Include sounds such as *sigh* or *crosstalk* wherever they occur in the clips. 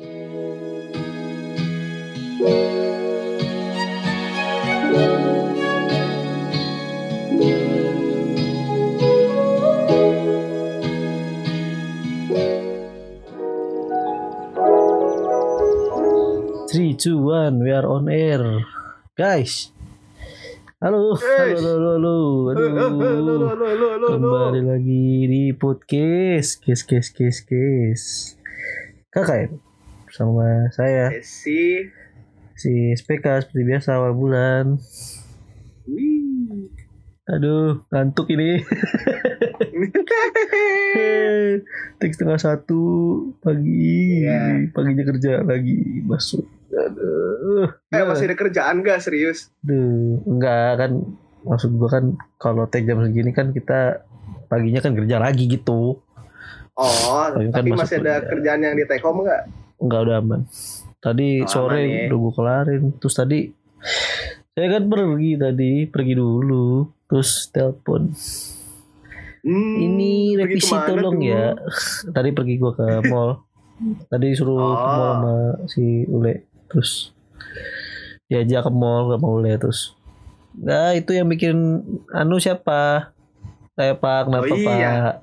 Three, two, one, we are on air, guys. Halo, halo, halo, halo, aduh, kembali lagi di podcast, kes, kes, kes, kes. Kakak sama saya si si SPK seperti biasa awal bulan. Wih. Aduh, ngantuk ini. *laughs* Tik setengah satu pagi, Iya. paginya kerja lagi masuk. Aduh, eh masih ada kerjaan gak serius Duh, enggak kan maksud gua kan kalau tag jam segini kan kita paginya kan kerja lagi gitu. oh Tapi kan tapi masuk masih ada kerja. kerjaan yang di Tekom gak Enggak udah aman. Tadi Oh, sore aman ya. udah gua kelarin. Terus tadi saya kan pergi tadi, pergi dulu. Terus telepon. hmm, Ini revisi tolong tuh? ya. *laughs* Tadi pergi gua ke *laughs* mall. Tadi suruh ke Oh. mall sama si Ule. Terus diajak ke mall sama Ule terus. Nah itu yang bikin anu siapa? Saya Pak, kenapa Oh, iya. Pak?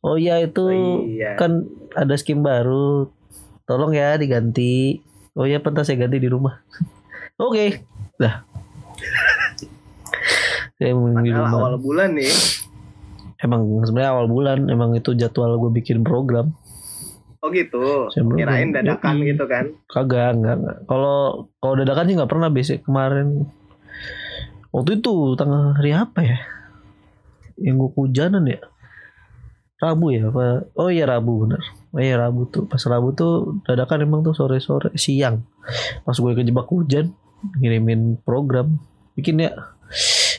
Oh iya itu Oh, iya. kan ada skim baru. Tolong ya diganti. Oh iya pentas saya ganti di rumah. *laughs* Oke. Dah. *laughs* saya mau di rumah. awal bulan nih. Emang sebenarnya awal bulan emang itu jadwal gue bikin program. Oh gitu. Saya kirain dadakan gitu kan? Kagak enggak enggak. Kalau kalau dadakan sih nggak pernah basic kemarin. Waktu itu tanggal hari apa ya? Yang gue hujanan ya? Rabu ya apa? Oh iya Rabu bener oh iya Rabu tuh pas Rabu tuh dadakan emang tuh sore sore siang. Pas gue kejebak hujan ngirimin program. Bikin ya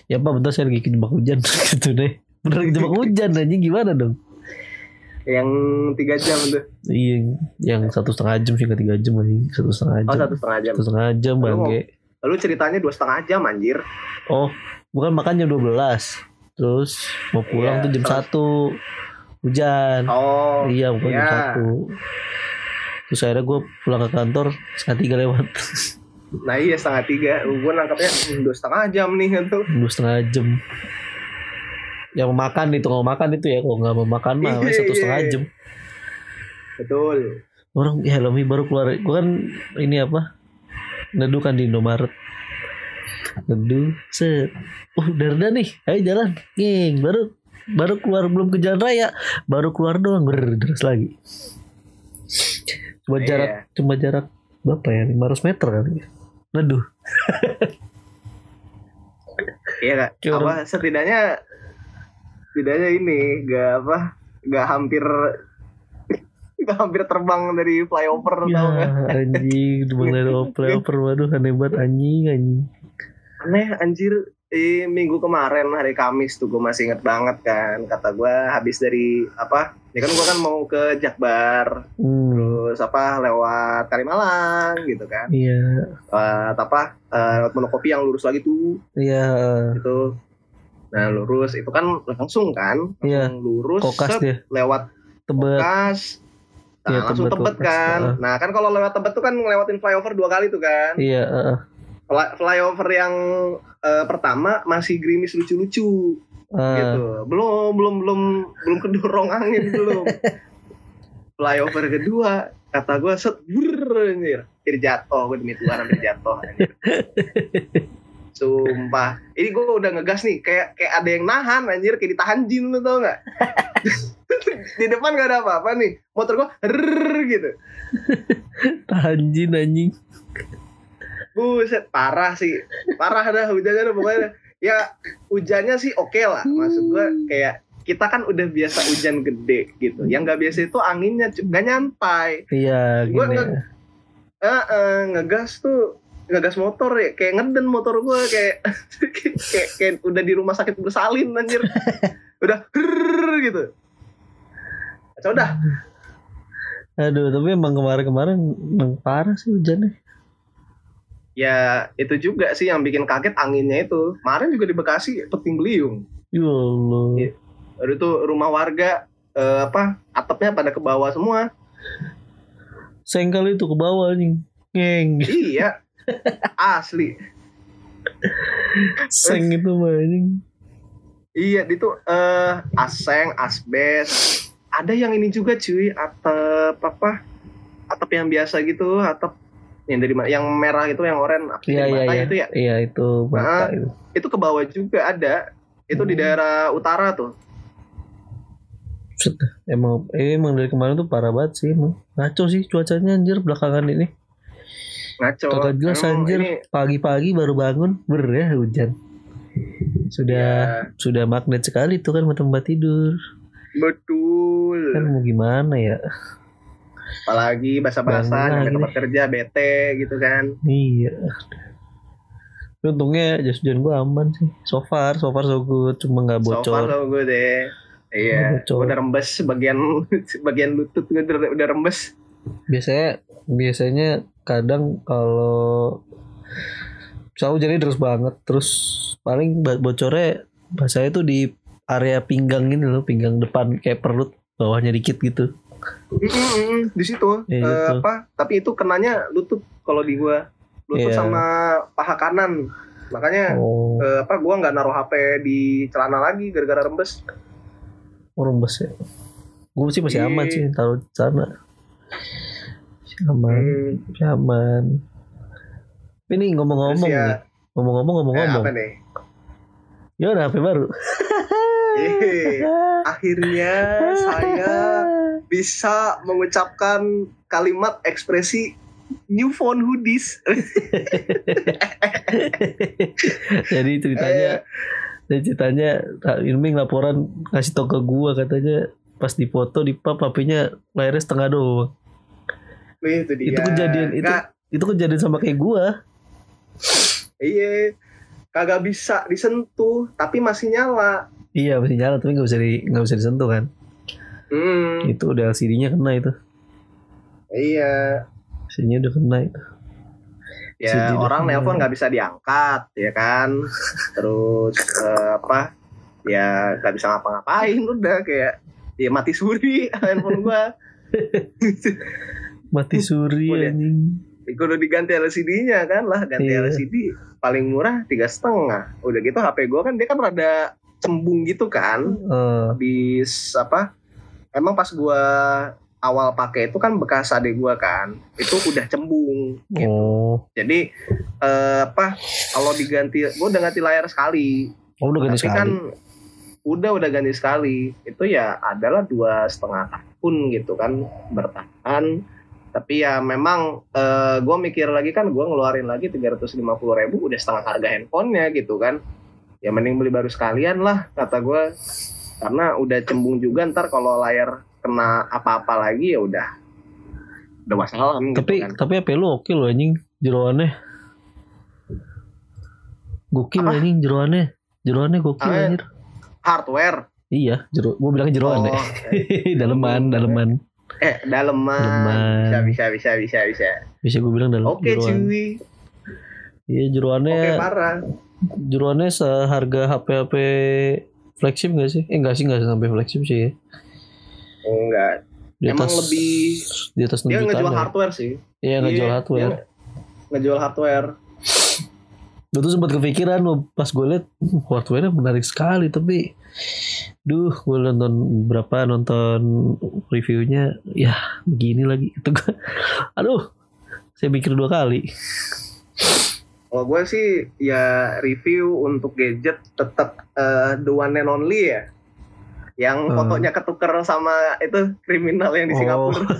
ya pak bentar saya lagi kejebak hujan *laughs* gitu deh. Bener kejebak hujan aja gimana dong? Yang tiga jam tuh Iya, yang satu setengah jam sih nggak tiga jam lagi, satu setengah oh jam. satu setengah jam. Satu setengah jam bangke. lalu ceritanya dua setengah jam anjir. Oh, bukan makan jam 12 Terus mau pulang Iya, tuh jam satu hujan. oh iya, jam iya. satu. Terus akhirnya gue pulang ke kantor setengah tiga lewat, nah iya setengah tiga gue nangkapnya dua setengah jam nih gitu dua setengah jam. Yang mau makan itu nggak makan itu ya, kalau nggak mau makan mah Iya, satu setengah iya. jam. betul Orang ya Helmi baru keluar, gue kan ini apa? Neduh kan di Indomaret. Neduh, set. Oh, udah reda nih. Ayo jalan. Geng, baru baru keluar belum ke jalan raya, baru keluar doang terus lagi. Cuma Iya. jarak cuma jarak berapa ya? 500 meter kali. ya. Neduh. *laughs* Iya kak. Kayak Apa setidaknya setidaknya ini gak apa gak hampir *laughs* gak hampir terbang dari flyover Ya, tau gak? *laughs* anjing, cuma dari flyover waduh aneh banget anjing anjing. Aneh anjir. Eh, minggu kemarin hari Kamis tuh gue masih inget banget kan kata gue habis dari apa ya kan gue kan mau ke Jakbar Hmm, terus apa lewat Kalimalang gitu kan iya, lewat apa eh, lewat monokopi yang lurus lagi tuh iya, itu nah lurus itu kan langsung kan langsung Iya. lurus kokas set, dia, lewat tebet. Kokas. Nah, Iya, langsung Tebet, tebet Kokas. kan. Ah. Nah, kan kalau lewat tebet tuh kan ngelewatin flyover dua kali tuh kan. Iya, heeh. Fly- flyover yang eh, pertama masih gerimis lucu-lucu Ah, gitu. Belum belum belum belum kedorong angin belum. *laughs* flyover kedua kata gue set brrr, anjir. Hampir jatuh gue demi Tuhan hampir jatuh anjir. *laughs* Sumpah. Ini gue udah ngegas nih kayak kayak ada yang nahan anjir kayak ditahan jin lu tau gak? *laughs* Di depan gak ada apa-apa nih. Motor gue gitu. anjing anjing. Buset, parah sih. Parah dah hujannya dah pokoknya. Ya hujannya sih oke lah. Maksud gua kayak kita kan udah biasa hujan gede gitu. Yang nggak biasa itu anginnya nggak nyampai. Iya, Gua gini. nge- Eh, eh, ngegas tuh ngegas motor ya kayak ngeden motor gua *laughs* kayak kayak, kayak udah di rumah sakit bersalin anjir. udah "Rrrr" gitu. Kacau dah. Aduh, tapi emang kemarin-kemarin emang parah sih hujannya. Ya itu juga sih yang bikin kaget anginnya itu. Kemarin juga di Bekasi peting beliung. Ya Allah. Iya. Aduh tuh rumah warga eh, apa atapnya pada ke bawah semua. Seng kali itu ke bawah anjing. Ngeng. iya asli *laughs* Seng itu mah anjing. iya itu eh aseng asbes ada yang ini juga cuy atap apa atap yang biasa gitu atap yang dari mana yang merah itu yang oranye Iya iya iya. itu ya Iya itu Nah. itu. itu ke bawah juga ada itu di Hmm. daerah utara tuh Emang eh, emang dari kemarin tuh parah banget sih emang. Ngaco sih cuacanya anjir belakangan ini. ngaco Kagak jelas Emang anjir. ini, Pagi-pagi baru bangun, ber ya hujan. Sudah ya, sudah magnet sekali tuh kan tempat tidur. betul Kan mau gimana ya? Apalagi nyampe lagi tempat kerja bete gitu kan Iya. Tapi Untungnya jas hujan gue aman sih. So far, so far so good. Cuma nggak so far bocor. so good deh iya Bocor. udah rembes bagian *laughs* bagian lutut gue udah, udah rembes Biasanya biasanya kadang kalau misalnya hujannya deras banget, terus paling bocornya bahasanya tuh di area pinggang ini loh, pinggang depan kayak perut, bawahnya dikit gitu. Di situ Iya, Eh, gitu. apa tapi itu kenanya lutut kalau di gua lutut Iya. sama paha kanan makanya Oh, eh, apa gua nggak naruh HP di celana lagi gara-gara rembes oh rembes ya. Gue sih masih aman Iya. sih taruh di. Masih aman, Hmm, aman. Ini ngomong-ngomong ya, nih, ngomong-ngomong eh, ngomong-ngomong. apa nih Ya udah HP baru. Eh, *laughs* akhirnya saya bisa mengucapkan kalimat ekspresi new phone hoodies *laughs* Jadi ceritanya, Eh. ceritanya Kak Irming laporan ngasih tau ke gua katanya pas di foto di pap HP-nya layarnya setengah doang. Itu dia Itu kejadian itu Nggak, itu kejadian sama kayak gua. iya kagak bisa disentuh tapi masih nyala Iya masih nyala tapi nggak bisa di nggak bisa disentuh kan. Hmm, Itu udah LCD-nya kena itu. iya. LCD-nya udah kena itu. ya Sedih orang nelpon nggak bisa diangkat ya kan? Terus eh, apa? Ya nggak bisa ngapa-ngapain udah kayak ya mati suri *laughs* handphone gua. *laughs* Mati suri anjing. udah diganti LCD-nya kan? Lah ganti Iya. LCD paling murah tiga setengah. Udah gitu HP gua kan dia kan rada cembung gitu kan? Eh, di s- apa emang pas gua awal pakai itu kan bekas adik gua kan itu udah cembung gitu. oh, jadi eh, apa kalau diganti gua udah ganti layar sekali. Oh udah ganti tapi sekali. kan udah udah ganti sekali. Itu ya adalah dua setengah tahun gitu kan bertahan. Tapi ya memang eh, gue mikir lagi kan gue ngeluarin lagi 350 ribu udah setengah harga handphonenya gitu kan. Ya mending beli baru sekalian lah kata gue karena udah cembung juga ntar kalau layar kena apa-apa lagi ya udah udah wassalam gitu tapi kan tapi HP lu oke loh anjing jeroannya. Gokil Apa? anjing jeroannya. Jeroannya gokil Ah, anjir. hardware Iya, jero. Gua bilang jeroan deh. oh, *laughs* daleman, daleman. eh daleman Daleman. bisa bisa bisa bisa bisa Bisa gue bilang dalam oke jeroan. cuy Iya, oke jeroannya parah jeroannya seharga HP HP flagship gak sih? Eh enggak sih, enggak sampai flagship sih ya. enggak Di Emang atas, lebih- di atas 6 dia ngejual ya. hardware sih Iya, ngejual Iya, hardware. dia ngejual hardware Gue tuh sempat kepikiran loh, pas gue liat "Hmm, hardware menarik sekali tapi duh gue nonton berapa nonton reviewnya ya begini lagi *laughs* itu gue aduh saya mikir dua kali kalau gue sih ya review untuk gadget tetap eh, the one and only ya. Yang Hmm. fotonya ketuker sama itu kriminal yang di Oh. Singapura *laughs*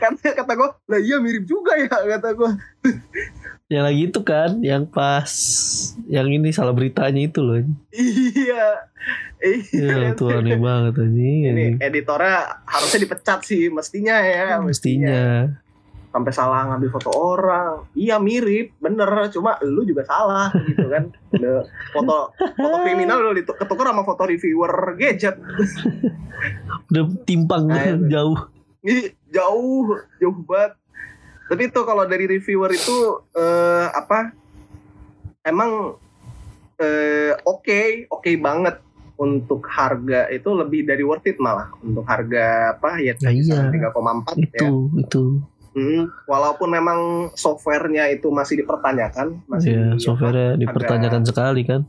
kata kata gue lah iya mirip juga ya kata gue yang lagi itu kan yang pas yang ini salah beritanya itu loh. Iya. Ya iya itu aneh banget anjing. Ini editornya harusnya dipecat sih mestinya ya mestinya sampai salah ngambil foto orang. Iya mirip bener cuma lu juga salah gitu kan. Udah foto foto kriminal lu ketukar sama foto reviewer gadget. Udah timpang Nah, jauh. Ini jauh jauh banget. Tapi itu kalau dari reviewer itu eh, apa emang eh, oke oke banget untuk harga. Itu lebih dari worth it malah untuk harga apa ya Nah, iya. 3,4 ya. itu itu Hmm, walaupun memang softwarenya itu masih dipertanyakan, masih apa, softwarenya dipertanyakan sekali kan?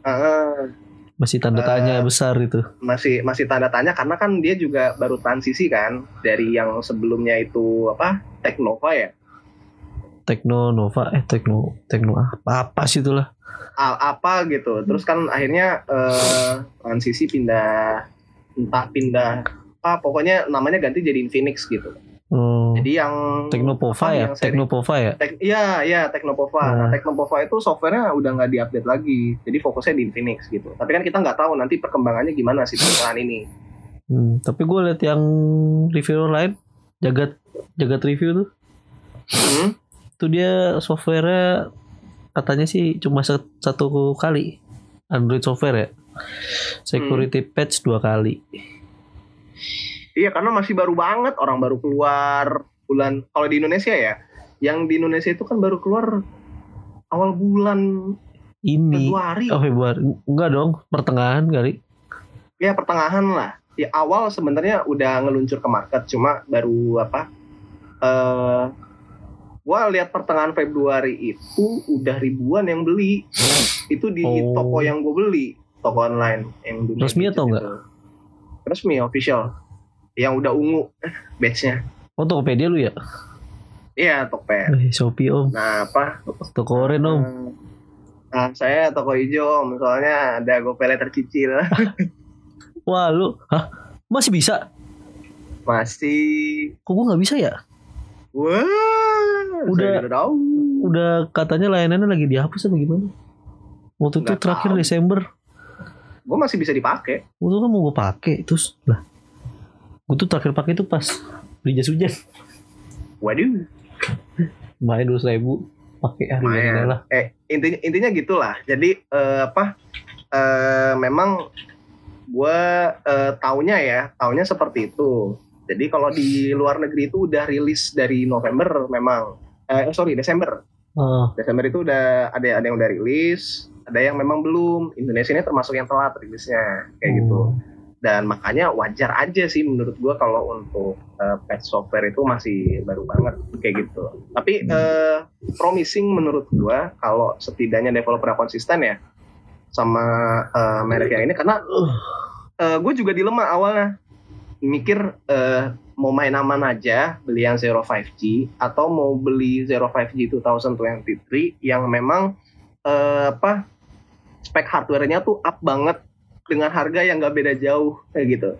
Eh, masih tanda tanya besar itu. masih masih tanda tanya karena kan dia juga baru transisi kan? Dari yang sebelumnya itu apa Teknova ya? Tekno Nova eh Tekno Tekno apa apa sih itulah? A- apa gitu. Terus kan akhirnya eh, transisi pindah entah pindah apa pokoknya namanya ganti jadi Infinix gitu oh, jadi yang Teknopova ya yang seri- Teknopova ya Tek, iya, iya Teknopova. Nah, Nah. Teknopova itu softwarenya udah nggak diupdate lagi. Jadi fokusnya di Infinix gitu. Tapi kan kita nggak tahu nanti perkembangannya gimana sih perusahaan ini. Hmm, tapi gue liat yang review lain jagat jagat review tuh Hmm? itu dia softwarenya katanya sih cuma satu kali Android software ya security patch dua kali Iya, karena masih baru banget. Orang baru keluar bulan. Kalau di Indonesia ya, yang di Indonesia itu kan baru keluar awal bulan ini Februari. oh Februari enggak dong pertengahan kali Ya pertengahan lah. Ya awal sebenarnya udah ngeluncur ke market, cuma baru apa? Eh, gua lihat pertengahan Februari itu udah ribuan yang beli. Itu di Oh. toko yang gue beli, toko online yang dunia Resmi atau enggak? Resmi, official. Yang udah ungu badge-nya. oh Tokopedia lu ya Iya, Tokped. eh, Shopee om Nah, apa? toko oren om Eh, Nah, saya toko hijau, om. soalnya ada GoPay tercicil. *laughs* wah lu hah masih bisa Masih kok gue nggak bisa ya Wah, Udah- tahu. udah katanya layanannya lagi dihapus atau gimana waktu itu terakhir tahu. Desember Gue masih bisa dipakai. waktu itu kan mau gue pakai terus lah gue tuh terakhir pakai itu pas beli jas hujan Waduh, main dua ribu pakai hari Lumayan. ini lah eh intinya intinya gitulah. Jadi eh, apa? Eh, memang gue eh, taunya ya, taunya seperti itu. Jadi kalau di luar negeri itu udah rilis dari November memang. Eh sorry Desember. Ah, Desember itu udah ada ada yang udah rilis, ada yang memang belum. Indonesia ini termasuk yang telat rilisnya kayak gitu. Dan makanya wajar aja sih menurut gua kalau untuk uh, patch software itu masih baru banget kayak gitu. Tapi eh, promising menurut gua kalau setidaknya developer konsisten ya sama eh, merek yang ini karena Uh, gue juga dilema awalnya. Mikir eh, mau main aman aja beli yang Zero 5G atau mau beli Zero 5G 2023 yang memang eh, apa spek hardware-nya tuh up banget dengan harga yang nggak beda jauh kayak gitu.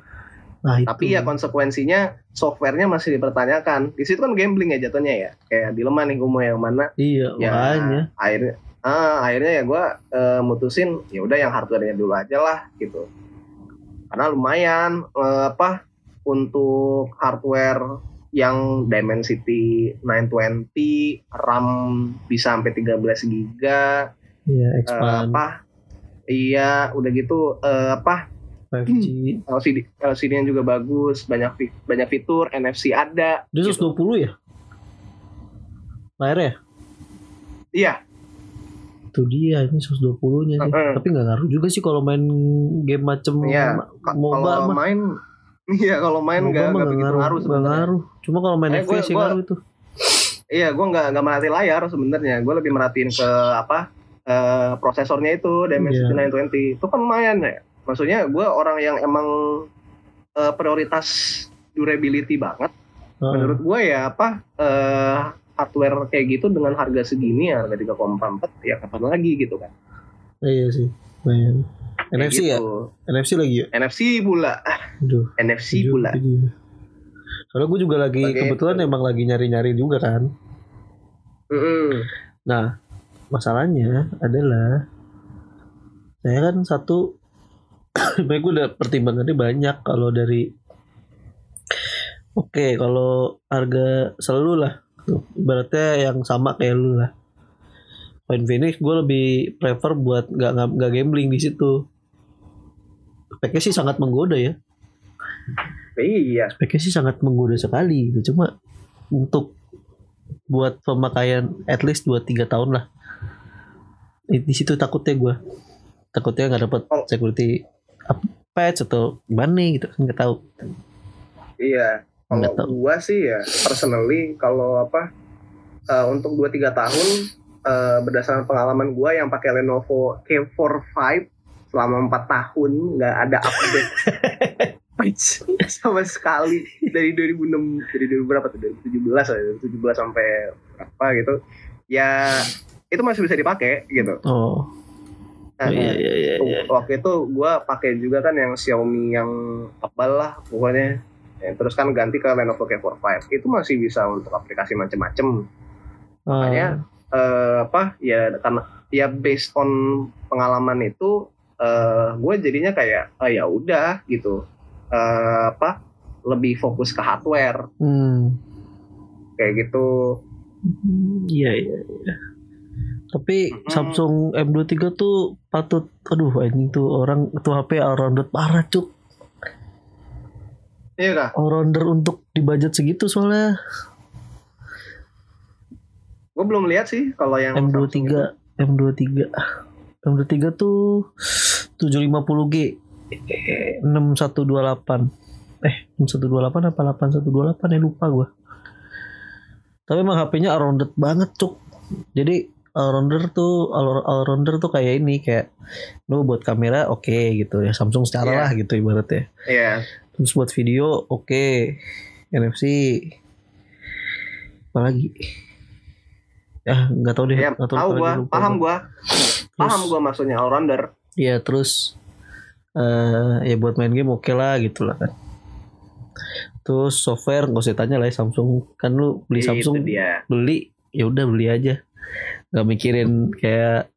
nah itu Tapi ya konsekuensinya softwarenya masih dipertanyakan. Di situ kan gambling ya jatuhnya ya. Kayak dilema nih gue mau yang mana. iya Ya makanya akhirnya ah, akhirnya ya gue mutusin ya udah yang hardware-nya dulu aja lah gitu. Karena lumayan eh, apa untuk hardware yang Dimensity 920 RAM bisa sampai 13 GB iya eh, expand apa iya udah gitu eh, apa? 5G *clears throat* LCD LCD-nya juga bagus banyak banyak fitur NFC ada. Dia gitu. 120 ya? Layarnya? Iya. Itu dia ini 120 nya nih. Heeh. tapi nggak ngaruh juga sih kalau main game macem Iya, MOBA kalau main *laughs* iya kalau main nggak begitu ngaruh sebenarnya. ngaruh. Cuma kalau main Eh, FPS yang ngaruh itu. Iya gue nggak nggak merhatiin layar sebenarnya. Gue lebih merhatiin ke apa eh, prosesornya itu Dimensity Iya. 920 itu kan lumayan ya. Maksudnya gue orang yang emang eh, prioritas durability banget. Heeh. menurut gue ya apa eh, hardware kayak gitu dengan harga segini ya harga 3,44 ya kapan lagi gitu kan. Iya sih lumayan. NFC ya? gitu. NFC lagi ya? NFC pula. Aduh NFC Jujur, pula. soalnya gue juga lagi Sebagai- kebetulan emang lagi nyari-nyari juga kan. Mm-mm. Nah, masalahnya adalah saya kan satu, *coughs* sebenarnya gue udah pertimbangannya banyak kalau dari, oke kalau harga selalu lah, tuh, ibaratnya yang sama kayak lu lah. Point Phoenix gue lebih prefer buat nggak nggak nggak gambling di situ. Speknya sih sangat menggoda ya. iya Speknya sih sangat menggoda sekali gitu. Cuma untuk buat pemakaian at least 2-3 tahun lah. Di, situ takutnya gue. Takutnya nggak dapat Oh. security patch atau nih gitu nggak tahu. Iya. Kalau gua sih ya personally kalau apa eh, untuk 2 3 tahun eh, berdasarkan pengalaman gua yang pakai Lenovo K45 selama 4 tahun nggak ada update. *laughs* Patch. Sama sekali. Dari 2006 dari 2000 berapa tuh? 2017 lah 2017 sampai berapa gitu. Ya itu masih bisa dipakai gitu. Oh. Nah, iya iya iya Tuh, iya. waktu itu gue pakai juga kan yang Xiaomi yang tebal lah pokoknya. Ya, terus kan ganti ke Lenovo K45 itu masih bisa untuk aplikasi macem-macem. Ah, makanya eh, apa ya karena ya based on pengalaman itu eh gue jadinya kayak ah, ya udah gitu. Eh, apa lebih fokus ke hardware. Hmm. kayak gitu. Iya iya iya. Tapi Mm-mm. Samsung M23 tuh patut aduh anjing tuh orang tuh HP all-rounder parah cuk. iya kah? All-rounder untuk di budget segitu soalnya. Gue belum lihat sih kalau yang Samsung M23 itu. M23 M23 tuh 750G eh, 6128 eh 6128 apa 8128 ya lupa gua. Tapi emang HP-nya all-rounder banget cuk. Jadi all-rounder tuh all- all-rounder tuh kayak ini kayak lu buat kamera oke gitu. Ya Samsung secara Iya. lah gitu ibaratnya. Iya. Terus buat video oke. NFC apa lagi? Ya nggak tahu deh ya nggak tahu gue lagi, lupa paham gua. paham gue maksudnya all rounder Iya terus eh ya buat main game oke lah gitu lah kan. Terus software gak usah tanya lah ya Samsung. Kan lu beli Samsung itu dia. beli ya udah beli aja nggak mikirin kayak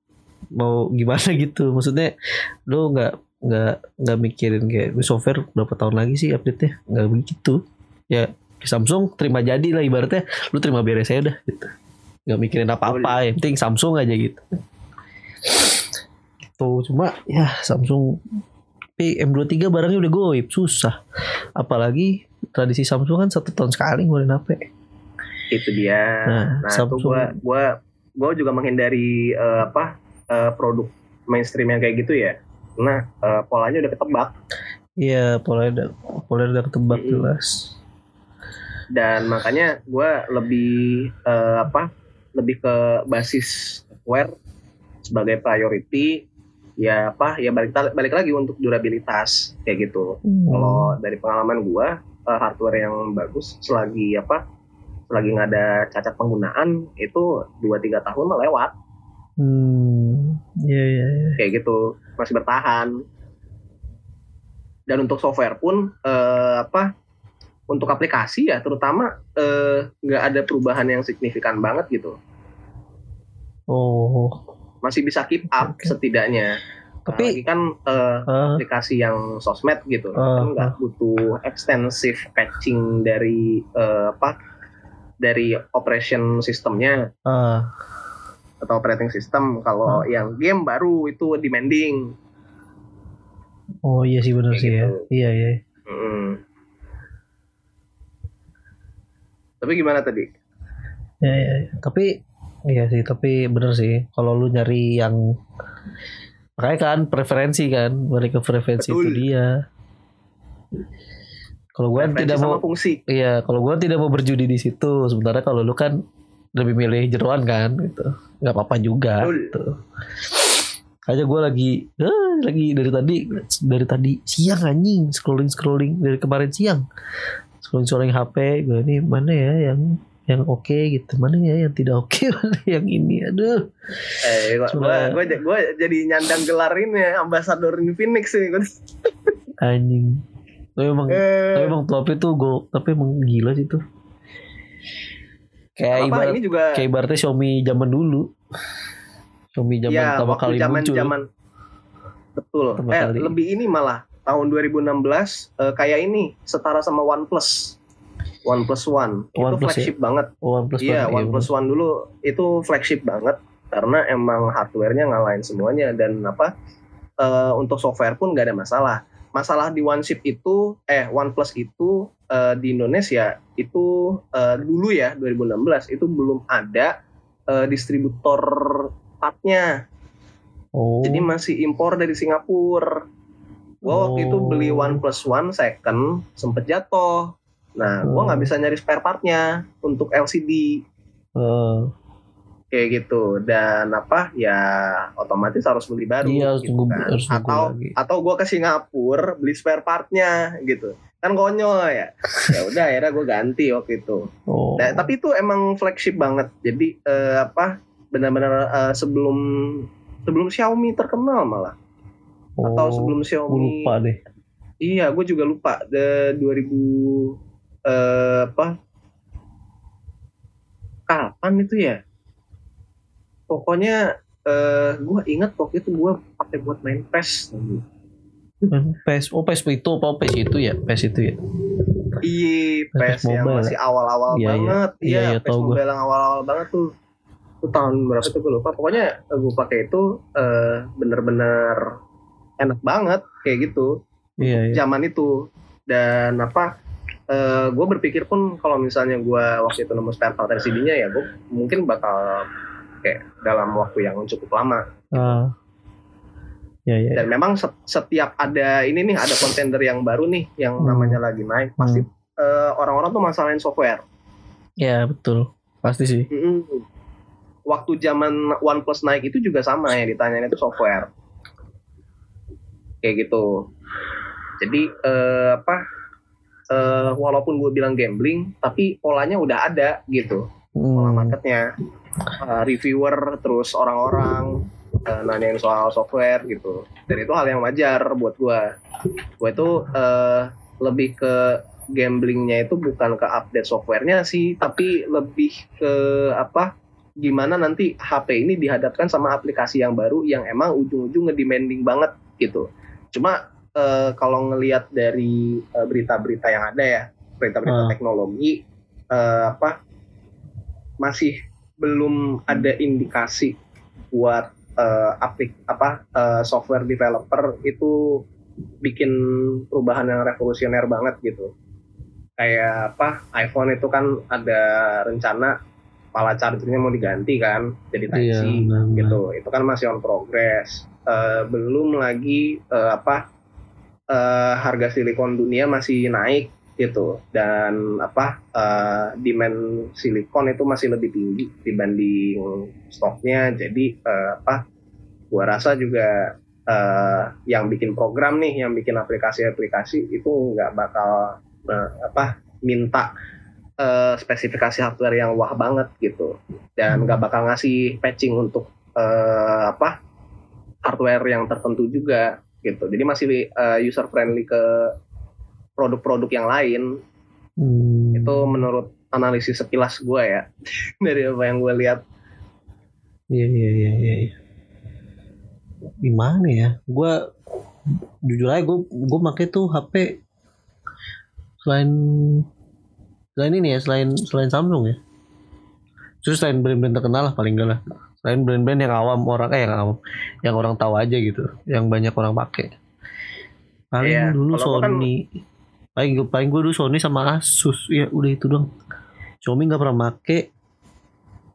mau gimana *laughs* gitu. Maksudnya lu nggak nggak nggak mikirin kayak "Ini software berapa tahun lagi sih update nya nggak begitu. Ya Samsung terima jadi lah ibaratnya. Lu terima beres aja udah gitu. Nggak mikirin apa-apa yang penting Samsung aja gitu. Tuh cuma ya Samsung tapi M23 barangnya udah goib susah. Apalagi tradisi Samsung kan satu tahun sekali ngeluarin HP itu dia. Nah, nah, Samsung- gua gua gua juga menghindari eh, apa eh, produk mainstream yang kayak gitu ya nah eh, polanya udah ketebak Iya, polanya udah, polanya udah ketebak Mm-mm. jelas. dan makanya gua lebih eh, apa lebih ke basis software sebagai priority ya apa ya balik balik lagi untuk durabilitas kayak gitu Hmm. kalau dari pengalaman gua eh, hardware yang bagus selagi apa selagi nggak ada cacat penggunaan itu 2-3 tahun mah lewat. Hmm, iya iya. iya. kayak gitu masih bertahan. Dan untuk software pun eh, apa untuk aplikasi ya terutama eh, nggak ada perubahan yang signifikan banget gitu. Oh, masih bisa keep up Oke. setidaknya. Tapi Apalagi kan eh, ah, aplikasi yang sosmed gitu. Ah, kan nggak butuh extensive patching dari eh, apa dari operation sistemnya ah, atau operating system kalau yang game baru itu demanding oh iya sih benar sih ya. gitu. Iya iya. Mm. tapi gimana tadi Iya iya. iya. Tapi iya sih, tapi benar sih. Kalau lu nyari yang makanya kan preferensi kan, balik ke preferensi itu Betul. dia. Kalau gue tidak mau fungsi Iya, kalau gua tidak mau berjudi di situ. Sementara kalau lu kan lebih milih jeroan kan, gitu. Nggak apa-apa juga. Gitu. Aja gue lagi, eh, lagi dari tadi, dari tadi siang anjing scrolling scrolling dari kemarin siang, scrolling scrolling HP. Gue ini mana ya yang yang oke gitu, mana ya yang tidak oke, *laughs* mana yang ini. Aduh, eh Cuma- gua jadi nyandang gelar ini ya ambasador nih Gua- anjing. Tapi emang, eh, tapi emang top itu go, tapi emang gila sih tuh. Kayak apa ibarat ini juga kayak ibaratnya Xiaomi zaman dulu. Xiaomi zaman ya pertama kali zaman muncul. zaman betul Pertama eh kali. lebih ini malah tahun 2016 eh, kayak ini setara sama OnePlus OnePlus One itu OnePlus ya? flagship banget Oh, OnePlus iya banget, OnePlus One dulu itu flagship banget karena emang hardware-nya ngalahin semuanya dan apa eh, untuk software pun nggak ada masalah masalah di OneChip itu eh OnePlus itu eh, di Indonesia itu eh, dulu ya 2016 itu belum ada eh, distributor partnya Oh, jadi masih impor dari Singapura Gua waktu itu Oh. beli OnePlus One second sempet jatuh. Nah, gua Oh. nggak bisa nyari spare partnya untuk LCD kayak gitu dan apa ya otomatis harus beli baru Iya, harus gitu nunggu- kan. harus atau lagi. atau gua ke Singapura beli spare partnya gitu kan konyol ya ya udah *laughs* akhirnya gue ganti waktu itu oh. Nah, tapi itu emang flagship banget jadi eh, apa benar-benar eh, sebelum sebelum Xiaomi terkenal malah atau Oh, sebelum gua Xiaomi lupa deh. iya gue juga lupa the 2000 eh, apa kapan itu ya pokoknya eh gue ingat waktu itu gue pakai buat main PES Kan PES, oh PES itu apa PES itu ya? PES itu ya. Iya, PES PES yang masih awal-awal Iya, iya. banget. Iya, Iya, iya, PES. Mobile yang awal-awal banget tuh. Itu tahun berapa tuh gue lupa. Pokoknya gue pakai itu eh, bener-bener enak banget kayak gitu Iya, iya. zaman itu. Dan apa? eh gue berpikir pun kalau misalnya gue waktu itu nemu spare part LCD-nya ya gue mungkin bakal kayak dalam waktu yang cukup lama. Ah. Ya, ya. Dan memang set- setiap ada ini nih ada kontender yang baru nih yang Hmm. namanya lagi naik pasti eh, orang-orang tuh masalahin software. Ya, betul. Pasti sih. Mm-mm. Waktu zaman OnePlus naik itu juga sama ya ditanyain itu software. Kayak gitu. Jadi eh, apa? eh, walaupun gue bilang gambling, tapi polanya udah ada gitu, pola Hmm. marketnya. Eh, reviewer terus orang-orang eh, nanyain soal software gitu. Dan itu hal yang wajar buat gue. Gue itu eh, lebih ke gamblingnya itu bukan ke update softwarenya sih, tapi lebih ke apa? Gimana nanti HP ini dihadapkan sama aplikasi yang baru yang emang ujung-ujung ngedemanding banget gitu. Cuma eh, kalau ngelihat dari eh, berita-berita yang ada ya, berita-berita Ah. teknologi eh, apa masih belum ada indikasi buat eh, aplik apa eh, software developer itu bikin perubahan yang revolusioner banget gitu. Kayak apa iPhone itu kan ada rencana pala chargernya mau diganti kan jadi Type Iya, C benar-benar. gitu. Itu kan masih on progress. Eh, belum lagi eh, apa eh, harga silikon dunia masih naik gitu. Dan apa eh, demand silikon itu masih lebih tinggi dibanding stoknya. Jadi eh, apa gua rasa juga eh, yang bikin program nih yang bikin aplikasi-aplikasi itu nggak bakal eh, apa minta eh, spesifikasi hardware yang wah banget gitu. Dan nggak bakal ngasih patching untuk eh, apa hardware yang tertentu juga gitu. Jadi masih user friendly ke produk-produk yang lain Hmm. itu menurut analisis sekilas gue ya *laughs* dari apa yang gue lihat Iya iya iya iya. iya. Gimana ya? Gua jujur aja gue gue pakai tuh HP selain selain ini ya selain selain Samsung ya. Terus selain brand-brand terkenal lah paling enggak lah. Selain brand-brand yang awam orang eh yang awam yang orang tahu aja gitu, yang banyak orang pakai. Paling Iya, dulu kalau gua kan- Paling paling gue dulu Sony sama Asus. Ya udah itu dong. Xiaomi nggak pernah make.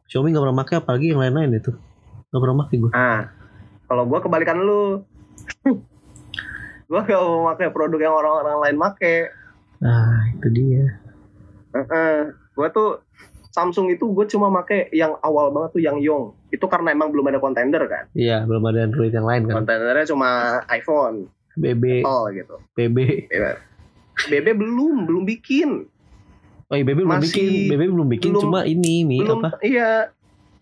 Xiaomi nggak pernah make apalagi yang lain-lain itu. Nggak pernah make gue. ah kalau gue kebalikan lu *laughs* gue gak mau pakai produk yang orang-orang lain make Nah itu dia. gue tuh Samsung itu gue cuma make yang awal banget tuh yang Yong itu karena emang belum ada kontender kan Iya belum ada Android yang lain kan. kontendernya cuma iPhone BB, oh gitu BB. BB belum belum bikin Oh iya BB belum Masih- bikin. BB belum bikin. belum- Cuma ini mi belum apa? iya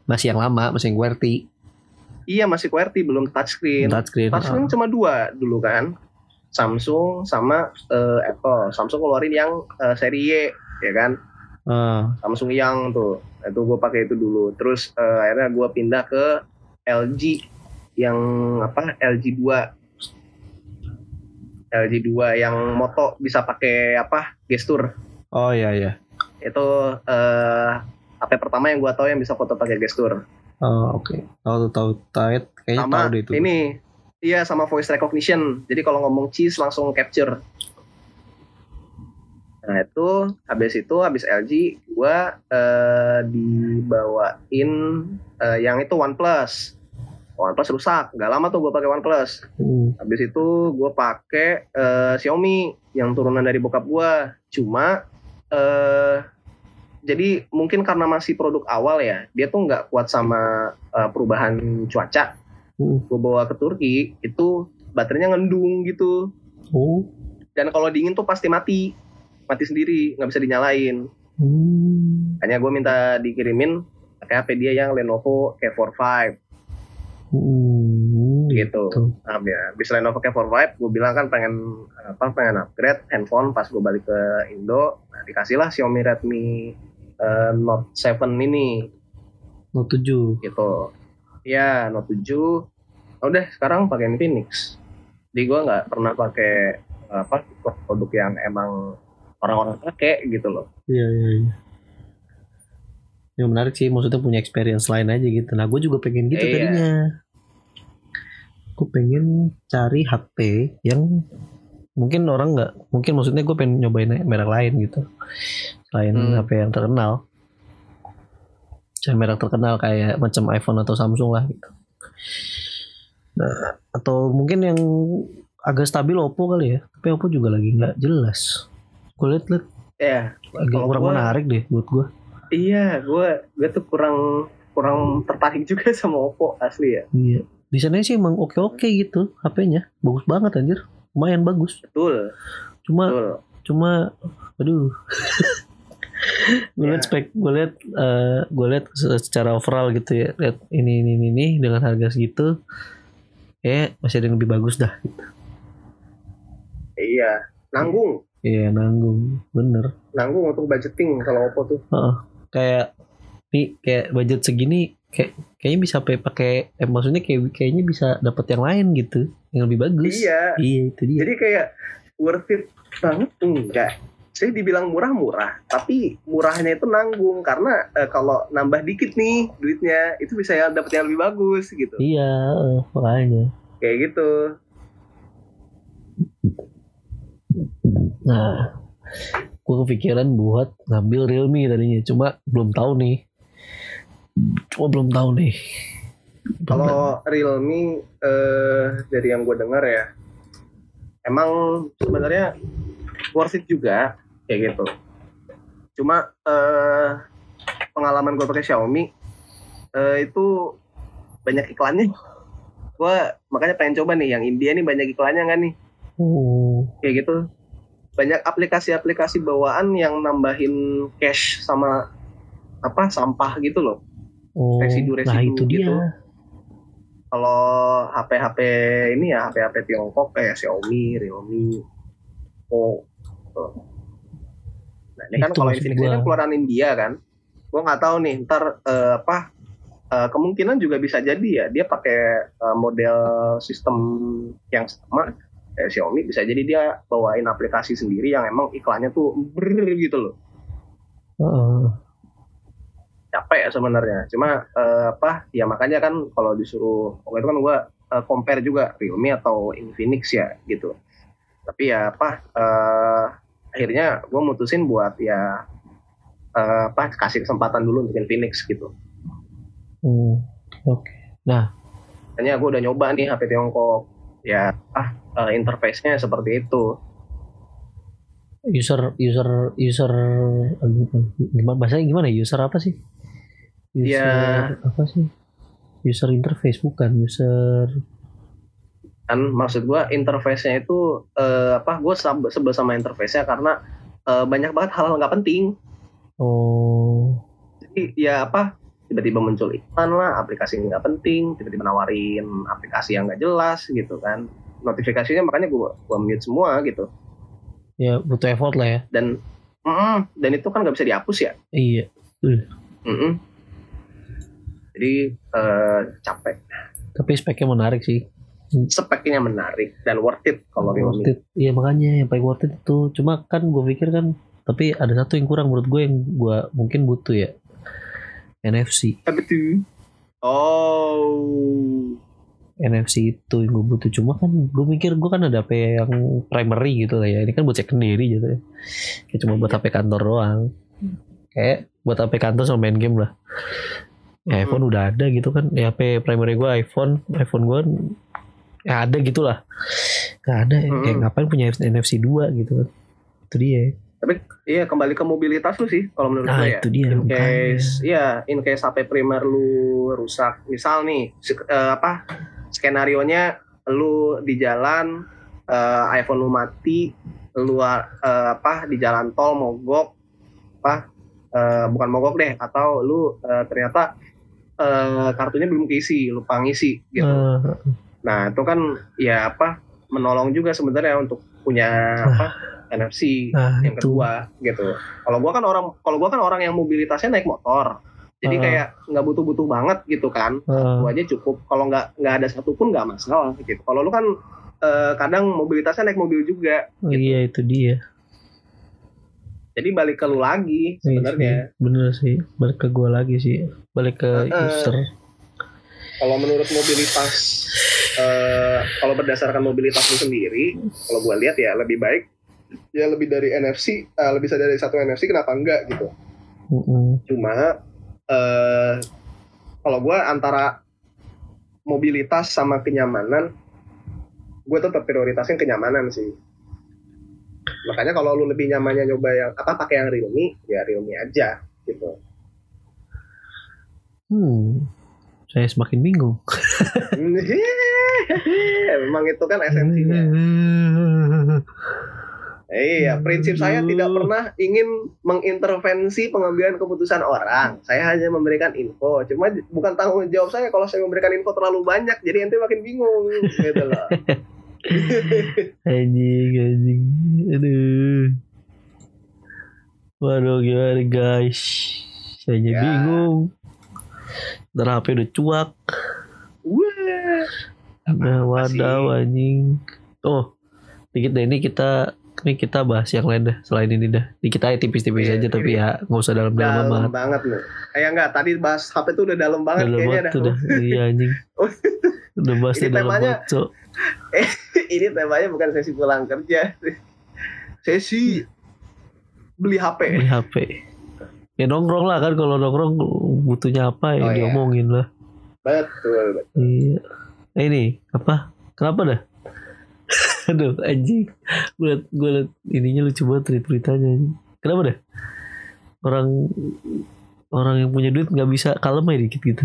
Masih yang lama, masih yang QWERTY. iya masih QWERTY belum touchscreen Touchscreen. Touchscreen cuma dua dulu kan Samsung sama eh, Apple Samsung keluarin yang eh, seri Y ya kan Ah, Samsung yang tuh itu gue pakai itu dulu terus eh, akhirnya gue pindah ke LG yang apa LG 2 LG 2 yang moto bisa pakai apa gestur. Oh iya iya. itu eh HP pertama yang gue tahu yang bisa foto pakai gestur. Oh oke. Tahu tahu tahu. Kayaknya sama tahu deh itu. ini. Iya sama voice recognition. Jadi kalau ngomong cheese langsung capture. Nah itu habis itu habis LG gua eh, dibawain eh, yang itu OnePlus OnePlus rusak gak lama tuh gue pakai OnePlus Hmm. habis itu gue pakai eh, Xiaomi yang turunan dari bokap gue cuma eh jadi mungkin karena masih produk awal ya dia tuh nggak kuat sama eh, perubahan cuaca Hmm. gue bawa ke Turki itu baterainya ngendung gitu Oh. dan kalau dingin tuh pasti mati mati sendiri nggak bisa dinyalain Hmm. hanya gue minta dikirimin pakai HP dia yang Lenovo K45 Hmm. gitu Tuh. nah, ya, habis Lenovo K45 gue bilang kan pengen apa pengen upgrade handphone pas gue balik ke Indo nah, dikasihlah Xiaomi Redmi eh, Note 7 ini Note 7. gitu ya Note 7 Nah, udah sekarang pakai Infinix jadi gue nggak pernah pakai apa produk yang emang orang-orang pakai gitu loh Iya, iya, iya. Yang menarik sih, maksudnya punya experience lain aja gitu. Nah, gue juga pengen gitu Iya. tadinya. Gue pengen cari HP yang mungkin orang nggak, mungkin maksudnya gue pengen nyobain merek lain gitu. Selain Hmm. HP yang terkenal. Cari merek terkenal kayak macam iPhone atau Samsung lah gitu. Nah, atau mungkin yang agak stabil Oppo kali ya. Tapi Oppo juga lagi nggak jelas. Gue liat-liat ya agak Kalau kurang gua- menarik deh buat gue. Iya gue gue tuh kurang kurang tertarik juga *laughs* sama Oppo asli ya Iya. Desainnya sih emang oke-oke gitu HP-nya. Bagus banget anjir. Lumayan bagus. betul Cuma betul cuma aduh. *laughs* gue liat Iya. spek, gue liat eh, gue liat se- secara overall gitu ya. Lihat ini ini ini, ini dengan harga segitu eh masih ada yang lebih bagus dah. iya nanggung Iya, nanggung. Bener. nanggung untuk budgeting kalau Oppo tuh Kayak nih kayak budget segini kayak kayaknya bisa pakai eh, maksudnya kayak kayaknya bisa dapat yang lain gitu yang lebih bagus. iya Iya, itu dia. jadi kayak worth it banget enggak saya dibilang murah-murah tapi murahnya itu nanggung karena eh, kalau nambah dikit nih duitnya itu bisa ya dapet yang lebih bagus gitu Iya, makanya. kayak gitu Nah, gue kepikiran buat ngambil Realme tadinya, cuma belum tahu nih. Cuma belum tahu nih. kalau Realme eh, dari yang gue dengar ya emang sebenarnya worth it juga kayak gitu. Cuma eh, pengalaman gue pakai Xiaomi eh, itu banyak iklannya. Gue makanya pengen coba nih yang India nih banyak iklannya nggak nih? Oh, kayak gitu banyak aplikasi-aplikasi bawaan yang nambahin cash sama apa sampah gitu loh oh, Residu-residu nah itu dia. gitu. kalau HP-HP ini ya HP-HP Tiongkok kayak Xiaomi, Realme, Oppo. gitu. Nah ini kan kalau Infinix ini kan keluaran India kan, gue nggak tahu nih ntar eh, apa eh, kemungkinan juga bisa jadi ya dia pakai eh, model sistem yang sama kayak Xiaomi bisa jadi dia bawain aplikasi sendiri yang emang iklannya tuh ber gitu loh. Heeh. capek ya sebenarnya. Cuma eh, apa ya makanya kan kalau disuruh waktu itu kan gua eh, compare juga Realme atau Infinix ya gitu. Tapi ya apa eh, akhirnya gue mutusin buat ya eh, apa kasih kesempatan dulu untuk Infinix gitu. Hmm, Oke. hanya gue udah nyoba nih HP Tiongkok ya ah eh, interface-nya seperti itu User user user gimana bahasanya gimana? User apa sih? User Ya. apa sih? User interface bukan user kan maksud gua interface-nya itu eh, apa gue sebel sama interface-nya karena eh, banyak banget hal-hal nggak penting oh jadi ya apa tiba-tiba muncul iklan lah aplikasi yang nggak penting tiba-tiba nawarin aplikasi yang nggak jelas gitu kan notifikasinya makanya gua gua mute semua gitu ya butuh effort lah ya. dan mm, dan itu kan nggak bisa dihapus ya Iya. Mm-mm. jadi eh, capek Tapi speknya menarik sih. speknya menarik dan worth it kalau Worth it. Iya makanya yang paling worth it itu. Cuma kan gue pikir kan, tapi ada satu yang kurang menurut gue yang gue mungkin butuh ya. NFC. apa tuh oh NFC itu yang gue butuh. Cuma kan gue mikir gue kan ada HP yang primary gitu lah ya. Ini kan buat secondary gitu ya. Kayak cuma buat HP kantor doang. Kayak buat HP kantor sama main game lah. ya iPhone udah ada gitu kan ya HP primary gue iPhone iPhone gue ya ada gitulah nggak ada Mm-mm. kayak ngapain punya NFC 2 gitu kan itu dia Iya kembali ke mobilitas lu sih kalau menurut nah gue ya. itu dia In case, iya, in case HP primer lu rusak, misal nih, eh, apa skenario nya lu di jalan, eh, iPhone lu mati, lu eh, apa di jalan tol mogok, apa eh, bukan mogok deh, atau lu eh, ternyata eh, kartunya belum keisi, lupa ngisi, gitu. Eh, Nah itu kan ya apa menolong juga sebenarnya untuk punya apa NFC nah yang itu kedua gitu. Kalau gua kan orang kalau gua kan orang yang mobilitasnya naik motor. Jadi Ah. kayak nggak butuh-butuh banget gitu kan. Eh, Gua aja cukup. Kalau nggak nggak ada satupun nggak masalah gitu. Kalau lu kan eh, kadang mobilitasnya naik mobil juga. iya itu dia Jadi balik ke lu lagi Iya sebenarnya. bener sih balik ke gue lagi sih balik ke eh. user Kalau menurut mobilitas eh, kalau berdasarkan mobilitas lu sendiri, kalau gua lihat ya lebih baik ya lebih dari NFC, eh, lebih dari satu NFC kenapa enggak gitu. Mm-mm. cuma eh kalau gue antara mobilitas sama kenyamanan gue tetap prioritasin kenyamanan sih. Makanya kalau lu lebih nyamannya nyoba yang apa pakai yang Realme ya Realme aja gitu. Hmm. Saya semakin bingung. *laughs* Memang itu kan esensinya *laughs* iya prinsip saya tidak pernah ingin mengintervensi pengambilan keputusan orang. Saya hanya memberikan info. Cuma bukan tanggung jawab saya kalau saya memberikan info terlalu banyak jadi ente makin bingung gitu loh. *laughs* Anjing anjing. Aduh. Waduh gimana guys? Saya Ya. bingung. Ntar HP udah cuak. Wah. Nah, wadaw anjing. Oh dikit deh ini kita ini kita bahas yang lain dah selain ini dah. Di kita ya tipis-tipis Iya, aja tapi ya nggak usah dalam-dalam dalam banget banget nih kayak enggak tadi bahas HP tuh udah dalam banget dalam kayaknya banget dah. tuh dah. *laughs* Iya anjing. *laughs* Udah bahasnya Ini dalam temanya- banget Cok. *laughs* ini temanya bukan sesi pulang kerja. Sesi beli HP beli HP ya nongkrong lah kan kalau nongkrong butuhnya apa ya Oh, iya. diomongin lah. Betul betul. iya. Eh, ini apa? Kenapa dah aduh anjing. Gue liat, gue liat ininya lucu banget tweet tweetannya anjing. Kenapa dah orang orang yang punya duit nggak bisa kalem ya dikit gitu.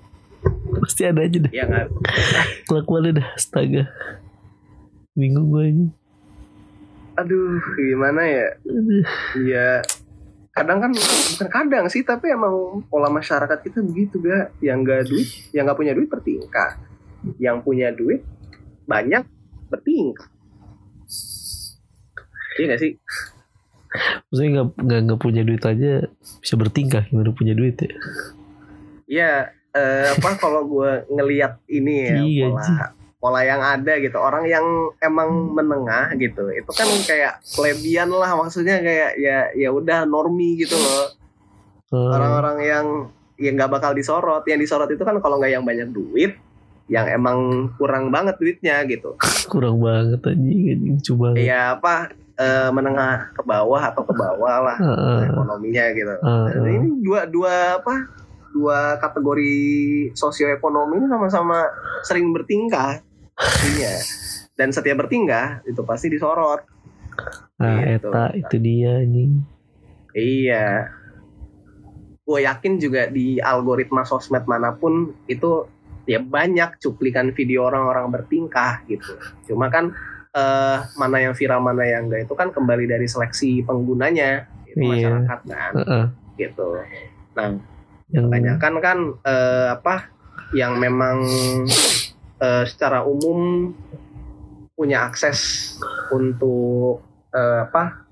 *laughs* Pasti ada aja dah ya nggak kelakuannya dah astaga. Bingung gue anjing aduh gimana ya? Aduh. ya kadang kan bukan kadang sih tapi emang pola masyarakat kita begitu ga. Yang nggak duit yang nggak punya duit bertingkah. Yang punya duit banyak bertingkah. Iya gak sih? Maksudnya nggak nggak nggak punya duit aja bisa bertingkah gimana punya duit ya? Iya, eh, apa kalau gue ngelihat ini ya Iya, pola pola yang ada gitu, orang yang emang menengah gitu, itu kan kayak kelebihan lah maksudnya kayak ya ya udah normi gitu loh. Eh, Orang-orang yang yang nggak bakal disorot, yang disorot itu kan kalau nggak yang banyak duit, yang emang kurang banget duitnya gitu. Kurang banget anjing coba Ya apa eh, menengah ke bawah atau ke bawah lah ekonominya gitu. Dan ini dua dua apa dua kategori sosioekonomi ini sama-sama sering bertingkah. Pastinya dan setiap bertingkah itu pasti disorot. Nah gitu. eta itu dia anjing. Iya. Gue yakin juga di algoritma sosmed mana pun itu ya banyak cuplikan video orang-orang bertingkah gitu cuma kan eh, mana yang viral mana yang enggak itu kan kembali dari seleksi penggunanya itu Iya. masyarakat kan Heeh. gitu nah yang kebanyakan kan eh, apa yang memang eh, secara umum punya akses untuk eh, apa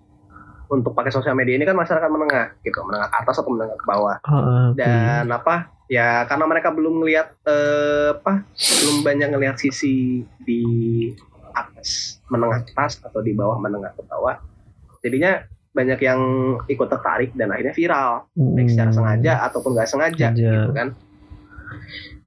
untuk pakai sosial media ini kan masyarakat menengah gitu. Menengah ke atas atau menengah ke bawah. Heeh, dan apa ya karena mereka belum ngelihat eh, apa belum banyak ngelihat sisi di atas menengah ke atas atau di bawah menengah ke bawah. Jadinya banyak yang ikut tertarik dan akhirnya viral. Baik secara Hmm, sengaja ataupun nggak sengaja Sengaja. gitu kan.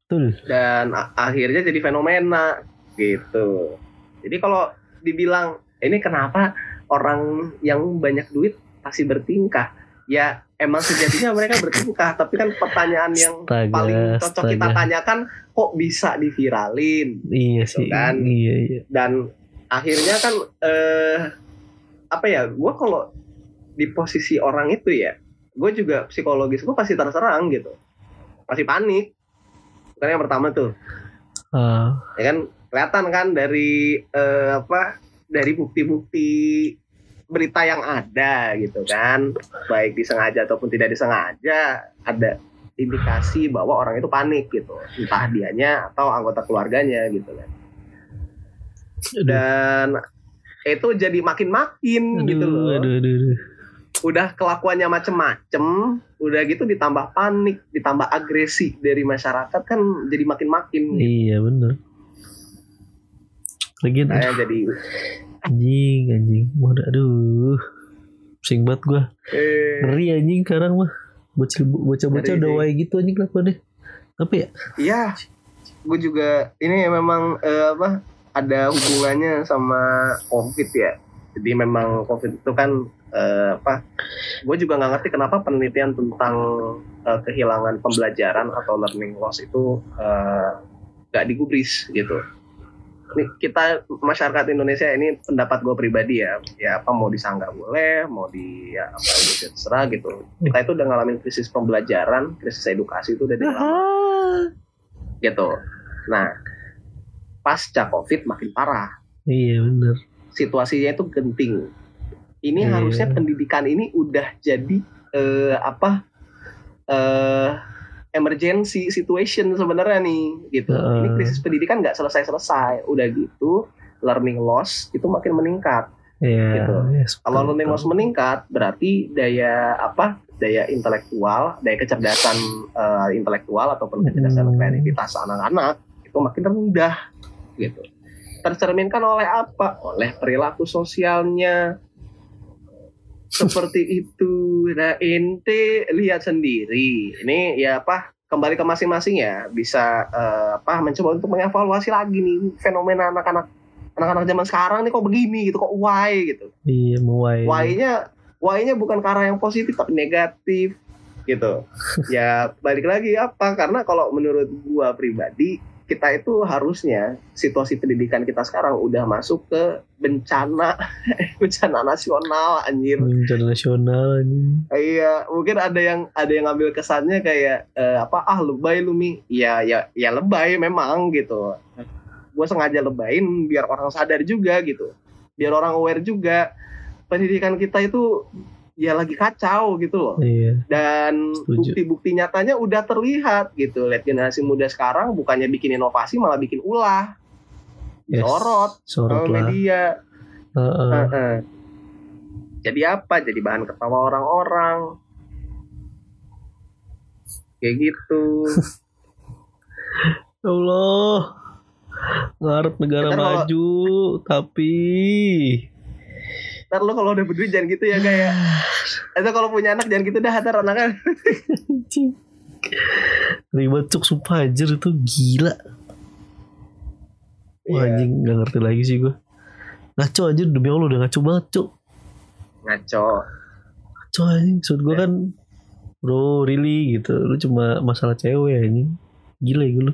Betul. Dan akhirnya jadi fenomena gitu. Jadi kalau dibilang ini kenapa orang yang banyak duit pasti bertingkah ya emang sejatinya mereka *laughs* bertingkah tapi kan pertanyaan yang Astaga, paling cocok kita astaga. tanyakan kok bisa diviralin Iya Gitu sih. kan. Iya iya. dan akhirnya kan eh apa ya gue kalau di posisi orang itu ya gue juga psikologis gue pasti terserang gitu pasti panik kan yang pertama tuh Ah, ya kan kelihatan kan dari eh, apa dari bukti-bukti berita yang ada gitu kan. Baik disengaja ataupun tidak disengaja ada indikasi bahwa orang itu panik gitu. Entah dianya atau anggota keluarganya gitu kan. Dan itu jadi makin-makin gitu loh. aduh, aduh, aduh. udah kelakuannya macem-macem udah gitu ditambah panik ditambah agresi dari masyarakat kan jadi makin-makin Iya bener. Lagi saya jadi anjing anjing. Waduh, aduh. Pusing banget gua. eh, Ngeri anjing sekarang mah. Bocah bocah bocah udah wae gitu anjing kelakuannya. Tapi ya Iya, gue juga ini memang eh, apa ada hubungannya sama COVID ya. Jadi memang COVID itu kan eh, apa? Gue juga nggak ngerti kenapa penelitian tentang eh, kehilangan pembelajaran atau learning loss itu eh, nggak digubris gitu. Kita masyarakat Indonesia ini pendapat gue pribadi ya, ya apa mau disanggah boleh, mau di ya, apa gitu, terserah gitu. Kita itu udah ngalamin krisis pembelajaran, krisis edukasi itu udah lama gitu. Nah, pasca COVID makin parah. Iya bener. Situasinya itu genting. Ini Iya. harusnya pendidikan ini udah jadi eh, apa? eh emergency situation sebenarnya nih gitu. Heeh. Ini krisis pendidikan nggak selesai-selesai. Udah gitu, learning loss itu makin meningkat. Iya. Gitu. iya, Kalau learning loss meningkat, berarti daya apa? Daya intelektual, daya kecerdasan eh, intelektual ataupun kecerdasan Hmm. kreativitas anak-anak itu makin rendah gitu. Tercerminkan oleh apa? Oleh perilaku sosialnya. Seperti itu. Nah, ente lihat sendiri. Ini ya apa? Kembali ke masing-masing ya, bisa eh, apa mencoba untuk mengevaluasi lagi nih fenomena anak-anak anak-anak zaman sekarang nih kok begini gitu, kok why gitu Iya wae. why-nya why-nya bukan ke arah yang positif tapi negatif gitu. *laughs* ya balik lagi apa? Karena kalau menurut gua pribadi kita itu harusnya situasi pendidikan kita sekarang udah masuk ke bencana *laughs* bencana nasional anjir. Bencana nasional anjing. Iya, mungkin ada yang ada yang ngambil kesannya kayak eh, apa ah lebay lu Mi. Ya ya ya lebay memang gitu. Gue sengaja lebayin biar orang sadar juga gitu. Biar orang aware juga pendidikan kita itu ya lagi kacau gitu loh. Iya. Dan bukti-bukti nyatanya udah terlihat gitu. Lihat generasi muda sekarang bukannya bikin inovasi malah bikin ulah. Yes. Sorot Sorot lah. media. Heeh. Heeh. Jadi apa? Jadi bahan ketawa orang-orang. Kayak gitu. Ya *laughs* Allah. Ngarep negara Ntar kalau- maju tapi Ntar lo kalau udah berdua jangan gitu ya kayak. *sighs* Atau kalau punya anak jangan gitu dah ntar anaknya. Ribet cuk sumpah anjir itu gila. Wah Iya, anjing gak ngerti lagi sih gue. Ngaco anjir demi Allah udah ngaco banget cuk. Ngaco. Ngaco anjing. Maksud gue kan bro really gitu. Lu cuma masalah cewek anjing. Gila ya lu.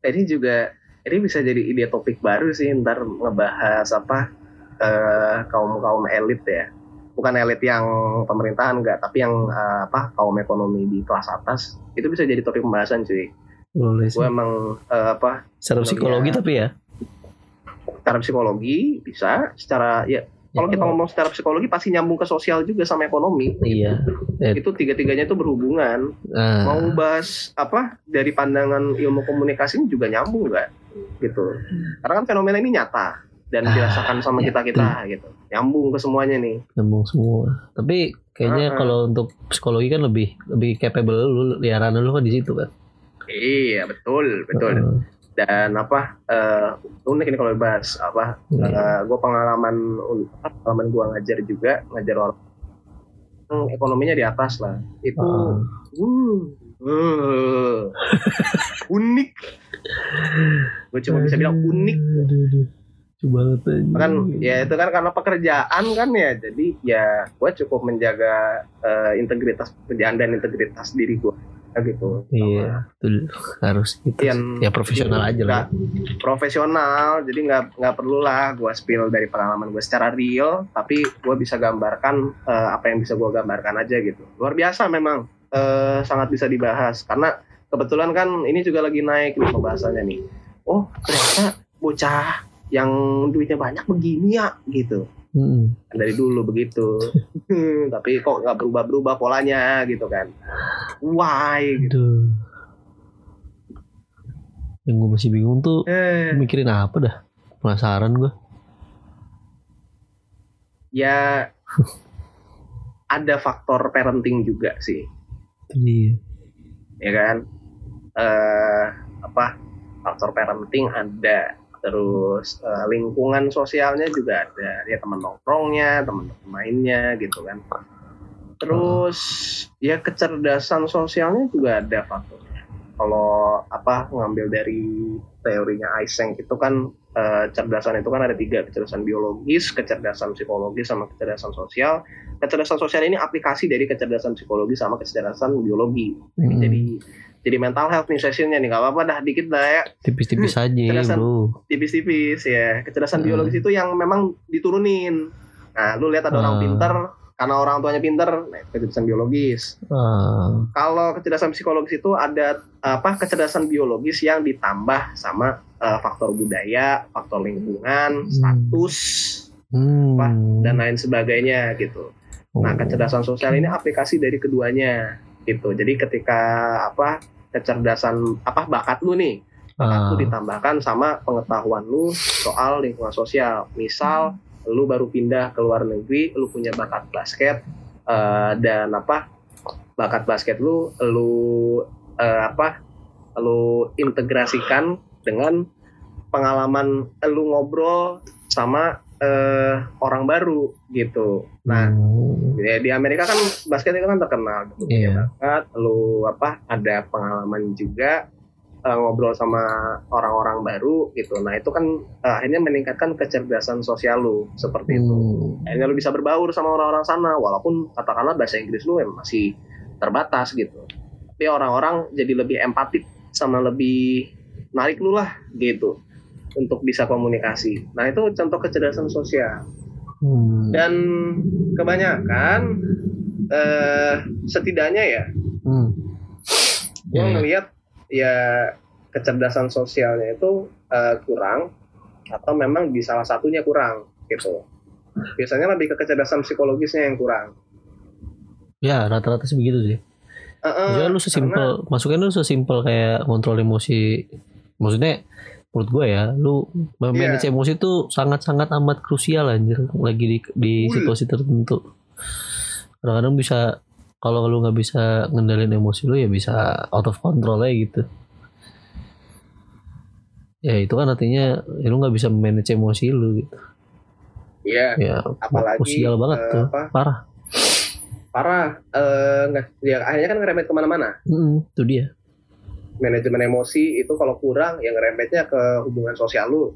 Ini juga ini bisa jadi ide topik baru sih ntar ngebahas apa eh, kaum kaum elit ya. Bukan elit yang pemerintahan enggak, tapi yang eh, apa kaum ekonomi di kelas atas itu bisa jadi topik pembahasan cuy. Boleh sih. Gue emang eh, apa Secara psikologi tapi ya. secara psikologi bisa secara ya kalau kita ngomong secara psikologi pasti nyambung ke sosial juga sama ekonomi Iya. Eh, itu tiga-tiganya itu berhubungan nah, mau bahas apa dari pandangan ilmu komunikasi ini juga nyambung nggak gitu karena kan fenomena ini nyata dan Ah, dirasakan sama ya. kita kita gitu nyambung ke semuanya nih nyambung semua. Tapi kayaknya Heeh. kalau untuk psikologi kan lebih lebih capable lu liaran lu kan di situ kan. iya betul betul Heeh. dan apa eh, unik ini kalau dibahas apa Iya. gue pengalaman pengalaman gue ngajar juga ngajar orang Hmm, ekonominya di atas lah itu Heeh. Uh, uh, unik. Gue cuma bisa bilang unik. Lucu banget aja. kan ya itu kan karena pekerjaan kan ya jadi ya gue cukup menjaga eh, integritas pekerjaan dan integritas diri gue gitu Iya, betul. harus gitu. Yang- ya profesional aja lah. Profesional jadi nggak nggak perlu lah gue spill dari pengalaman gue secara real tapi gue bisa gambarkan eh, apa yang bisa gue gambarkan aja gitu luar biasa memang eh, sangat bisa dibahas karena kebetulan kan ini juga lagi naik nih pembahasannya nih oh ternyata bocah yang duitnya banyak begini ya gitu Mm-mm. dari dulu begitu *laughs* tapi kok nggak berubah-berubah polanya gitu kan why gitu Aduh. Yang gue masih bingung tuh eh mikirin apa dah? Penasaran gue. ya *laughs* ada faktor parenting juga sih dia. ya kan eh apa faktor parenting ada terus eh, lingkungan sosialnya juga ada. Ya teman nongkrongnya teman mainnya gitu kan. Terus ya kecerdasan sosialnya juga ada faktornya. Kalau apa ngambil dari teorinya Eysenck itu kan kecerdasan itu kan ada tiga. Kecerdasan biologis kecerdasan psikologis sama kecerdasan sosial. Kecerdasan sosial ini aplikasi dari kecerdasan psikologi sama kecerdasan biologi. Mm-mm. jadi jadi mental health nih sessionnya nih nggak apa-apa dah dikit dah ya tipis-tipis aja kecerdasan- bro. tipis-tipis ya kecerdasan Hmm. biologis itu yang memang diturunin nah lu lihat ada orang Hmm. pinter karena orang tuanya pinter nah, kecerdasan biologis Ah, kalau kecerdasan psikologis itu ada apa kecerdasan biologis yang ditambah sama eh, faktor budaya faktor lingkungan Hmm. status hmm. Apa? dan lain sebagainya gitu Nah, Oh. kecerdasan sosial ini aplikasi dari keduanya gitu. Jadi ketika apa kecerdasan apa bakat lu nih, bakat Ah. lu ditambahkan sama pengetahuan lu soal lingkungan sosial. Misal lu baru pindah ke luar negeri, lu punya bakat basket eh, dan apa bakat basket lu lu eh, apa lu integrasikan dengan pengalaman lu ngobrol sama eh, orang baru gitu. Nah, Hmm. ya di Amerika kan basket itu kan terkenal gitu Iya. bakat lu apa ada pengalaman juga eh, ngobrol sama orang-orang baru gitu nah itu kan eh, akhirnya meningkatkan kecerdasan sosial lu seperti itu Hmm. akhirnya lu bisa berbaur sama orang-orang sana walaupun katakanlah bahasa Inggris lu masih terbatas gitu tapi orang-orang jadi lebih empatik sama lebih narik lu lah gitu untuk bisa komunikasi nah itu contoh kecerdasan sosial Hmm. dan kebanyakan eh setidaknya ya Hmm. gue ya. ngelihat ya kecerdasan sosialnya itu eh, kurang atau memang di salah satunya kurang gitu biasanya lebih ke kecerdasan psikologisnya yang kurang Ya, rata-rata sih begitu sih. Eh, eh, Maksudnya lu karena- sesimpel, masukin lu sesimpel kayak kontrol emosi. Maksudnya menurut gue ya, lu manage Iya. emosi itu sangat-sangat amat krusial anjir lagi di di situasi tertentu. Kadang-kadang bisa kalau lu nggak bisa ngendalin emosi lu ya bisa out of control aja gitu. Ya itu kan artinya ya lu nggak bisa manage emosi lu gitu. Iya, Ya apalagi krusial banget eh, tuh, apa, parah. parah eh, nggak ya akhirnya kan ngerembet ke mana-mana Mm, itu dia. Manajemen emosi itu kalau kurang yang ngerembetnya ke hubungan sosial lu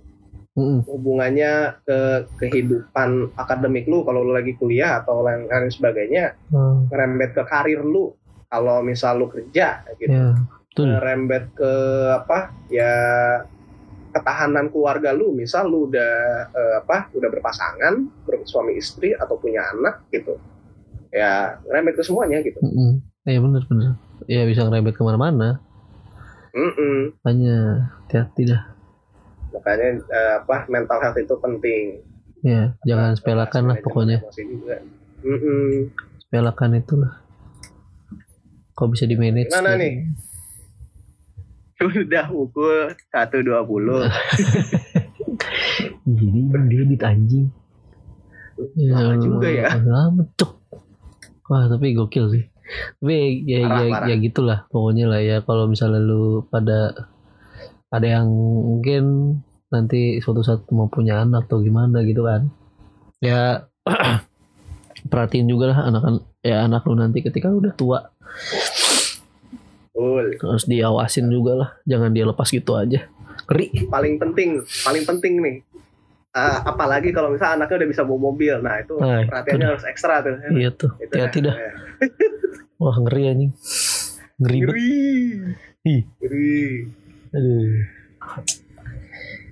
Mm, hubungannya ke kehidupan akademik lu kalau lu lagi kuliah atau lain lain sebagainya mm. ngerembet ke karir lu kalau misal lu kerja gitu ya betul. ngerembet ke apa ya ketahanan keluarga lu misal lu udah eh, apa udah berpasangan bersuami istri atau punya anak gitu ya ngerembet ke semuanya gitu Mm-mm. Iya bener bener. Ya bisa ngerebet ke mana-mana. Mm-mm. Hanya hati-hati dah. makanya eh, apa mental health itu penting Ya jangan Apa, sepelekan lah pokoknya. juga. Mm-mm. Sepelekan itulah. Kok bisa di manage? Gimana nih? *laughs* udah pukul 1.20 *laughs* Jadi dia anjing. Lama juga ya. Lama cok. Wah tapi gokil sih. Tapi ya Parah, ya, parah. ya gitulah pokoknya lah ya kalau misalnya lu pada ada yang mungkin nanti suatu saat mau punya anak atau gimana gitu kan. Ya *clears throat* perhatiin juga lah anak ya anak lu nanti ketika udah tua Betul. harus diawasin juga lah jangan dia lepas gitu aja ngeri paling penting paling penting nih eh, apalagi kalau misalnya anaknya udah bisa bawa mobil nah itu Nah, itu perhatiannya dah. harus ekstra tuh Iya tuh. Itu Hati-hati dah. Eh, Wah ngeri anjing. Ngeri ngeri Ih. ngeri Aduh.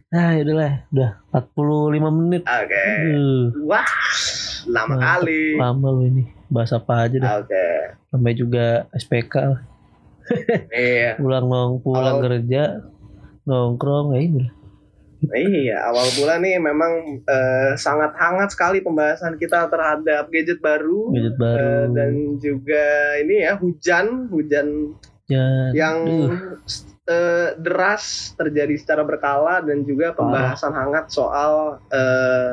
Nah, yaudahlah. Udah 45 menit. oke Aduh. wah lama Mantep. kali Lama lu ini. Bahas apa aja dah. oke Sampai juga SPK lah. iya Pulang nong pulang Oh. kerja nongkrong ya ini lah. Iya, awal bulan nih memang eh, sangat hangat sekali pembahasan kita terhadap gadget baru gadget eh, baru. dan juga ini ya hujan, hujan Dan- yang Duh, eh, deras terjadi secara berkala dan juga pembahasan hangat soal eh,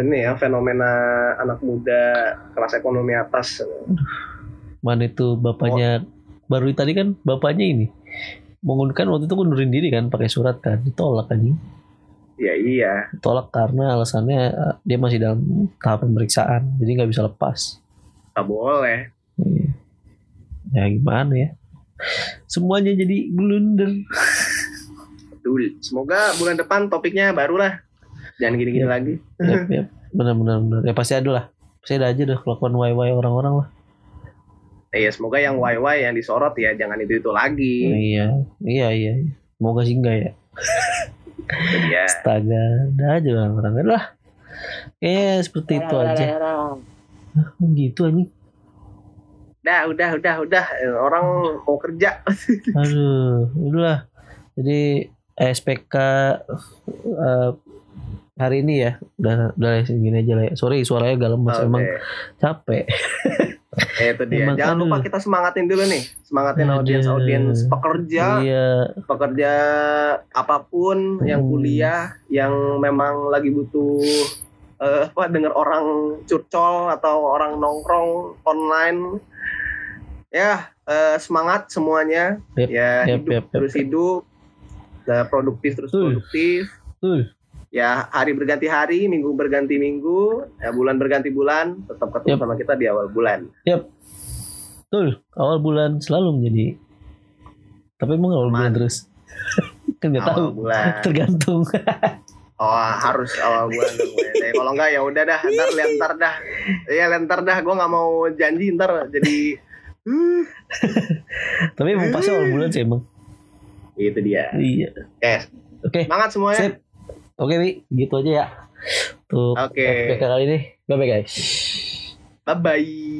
ini ya fenomena anak muda kelas ekonomi atas. mana itu bapaknya? Baru tadi kan bapaknya ini mengundurkan waktu itu ngundurin diri kan pakai surat kan ditolak anjing Ya iya, ditolak karena alasannya eh, dia masih dalam tahap pemeriksaan jadi nggak bisa lepas nggak boleh. Iya. ya gimana ya semuanya jadi blunder Betul. Semoga bulan depan topiknya baru lah. Jangan gini-gini Iya. lagi. yep, yep. benar benar benar ya pasti ada lah pasti ada aja deh kelakuan wai orang-orang lah Iya, semoga yang YY yang disorot ya jangan itu itu lagi. iya iya iya semoga sih enggak ya *laughs* Ya. astaga ada aja orang-orang lah eh seperti itu aja Ah, gitu anjing Udah, udah, udah, udah. Orang mau kerja. *laughs* Aduh, itulah. Jadi SPK eh, hari ini ya udah udah segini aja lah ya. Sorry suaranya agak lemas Oke. emang capek. *laughs* Eh, itu dia. Emang, Jangan lupa kita semangatin dulu nih. Semangatin Aduh. audiens audiens pekerja, Iya, pekerja apa pun yang Hmm. kuliah, yang memang lagi butuh eh, apa dengar orang curcol atau orang nongkrong online. Ya, eh, semangat semuanya. Yep, ya, yep, hidup yep, yep, terus hidup. Eh, produktif terus Betul. produktif. Betul. Ya hari berganti hari, minggu berganti minggu, ya bulan berganti bulan, tetap ketemu Yap. sama kita di awal bulan. betul. Awal bulan selalu menjadi. Tapi emang awal bulan terus. *laughs* kan nggak tahu. Bulan. *laughs* Tergantung. *laughs* Oh harus awal bulan. Eh, kalau enggak ya udah dah, ntar lihat ntar dah. Iya ntar dah, gue nggak mau janji ntar jadi. Hmm, Tapi emang pasti awal bulan sih emang. itu dia. Iya. Oke, Oke. semangat semuanya. Sip. Oke, Wi. Gitu aja ya. Untuk Oke. SPK kali ini. Bye bye guys. Bye bye.